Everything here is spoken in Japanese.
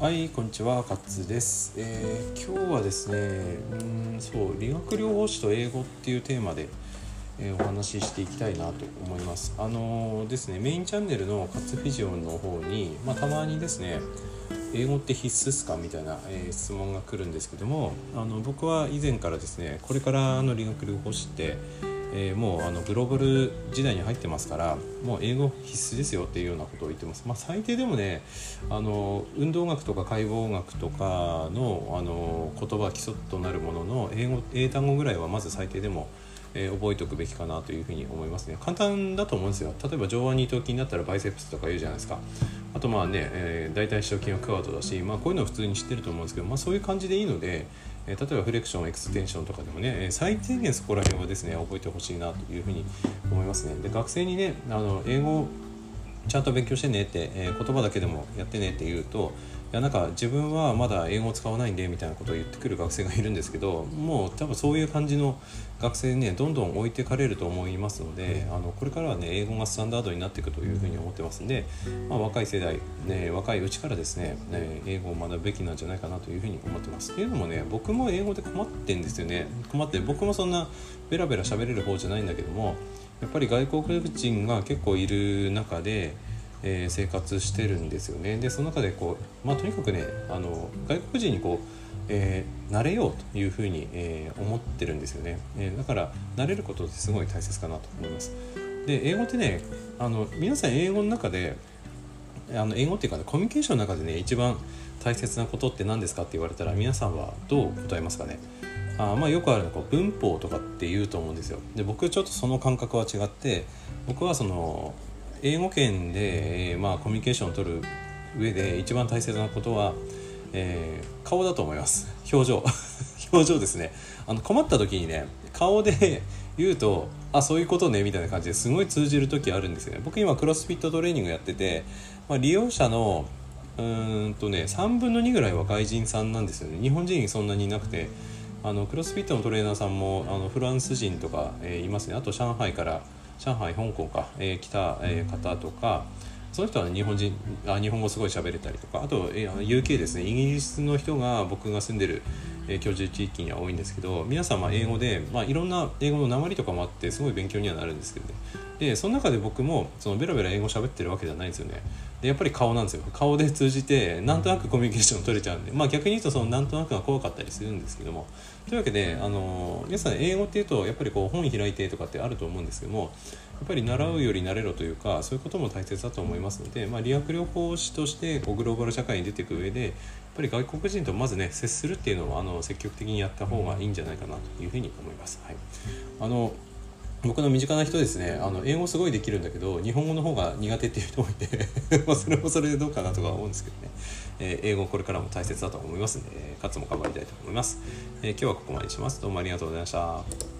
はい、こんにちは、カツです。えー今日はですね、うん、そう、理学療法士と英語っていうテーマで、えーお話ししていきたいなと思います。あのーですね、メインチャンネルのカツフィジオンの方に、まあ、たまにですね、英語って必須すかみたいな、えー質問が来るんですけどもあの僕は以前からですねこれからの理学療法士って、えーもうあのグローバル時代に入ってますからもう英語必須ですよっていうようなことを言ってます、まあ、最低でもねあの運動学とか解剖学とかのあの言葉基礎となるものの英語英単語ぐらいはまず最低でもえー覚えておくべきかなというふうに思いますね。簡単だと思うんですよ。例えば上腕二頭筋だったらバイセプスとか言うじゃないですか。あとまあね、えー大腿四頭筋はクワッドだし、まあ、こういうのは普通に知ってると思うんですけど、まあ、そういう感じでいいので、え例えばフレクションエクステンションとかでもね、最低限そこら辺はですね覚えてほしいなというふうに思いますね。で学生にねあの英語ちゃんと勉強してねって、え言葉だけでもやってねって言うとやなんか自分はまだ英語を使わないんでみたいなことを言ってくる学生がいるんですけどもう多分そういう感じの学生ねどんどん置いてかれると思いますのであのこれからはね英語がスタンダードになっていくというふうに思ってますんで、まあ、若い世代、ね、若いうちからですねね英語を学ぶべきなんじゃないかなというふうに思ってます。っていうのもね僕も英語で困ってんですよね困って僕もそんなベラベラ喋れる方じゃないんだけどもやっぱり外国人が結構いる中で、えー生活してるんですよね。でその中でこう、まあ、とにかくねあの外国人にこう、えー慣れようというふうに、えー思ってるんですよね、えーだから慣れることってすごい大切かなと思います。で英語ってねあの皆さん英語の中であの英語っていうかねコミュニケーションの中でね一番大切なことって何ですかって言われたら皆さんはどう答えますかね。あまあよくあるのはこう文法とかって言うと思うんですよ。で僕ちょっとその感覚は違って僕はその英語圏で、えーまあ、コミュニケーションを取る上で一番大切なことは、えー顔だと思います。表情。表情ですね。あの困った時にね顔で言うとあそういうことねみたいな感じですごい通じる時あるんですよね。僕今クロスフィットトレーニングやってて、まあ、利用者のうーんとね3分の2ぐらいは外人さんなんですよね。日本人そんなにいなくてあのクロスフィットのトレーナーさんもあのフランス人とか、えーいますね。あと上海から上海香港か、えー来た、えー方とかその人は日本人あ日本語すごい喋れたりとかあと、えー UK ですね。イギリスの人が僕が住んでる、えー居住地域には多いんですけど皆さんは英語で、まあ、いろんな英語の鉛とかもあってすごい勉強にはなるんですけどね。でその中で僕もそのベラベラ英語喋ってるわけじゃないんですよね。でやっぱり顔なんですよ。顔で通じてなんとなくコミュニケーション取れちゃうんで、まあ、逆に言うとそのなんとなくが怖かったりするんですけども。というわけであの皆さん英語っていうとやっぱりこう本開いてとかってあると思うんですけどもやっぱり習うより慣れろというかそういうことも大切だと思いますので、まあ、理学療法士としてこうグローバル社会に出ていく上でやっぱり外国人とまずね接するっていうのはあの積極的にやった方がいいんじゃないかなというふうに思います。はい、あの僕の身近な人ですねあの英語すごいできるんだけど日本語の方が苦手っていう人もいて まそれもそれでどうかなとか思うんですけどね、えー英語これからも大切だと思いますんで、え、勝つも頑張りたいと思います、えー今日はここまでにします。どうもありがとうございました。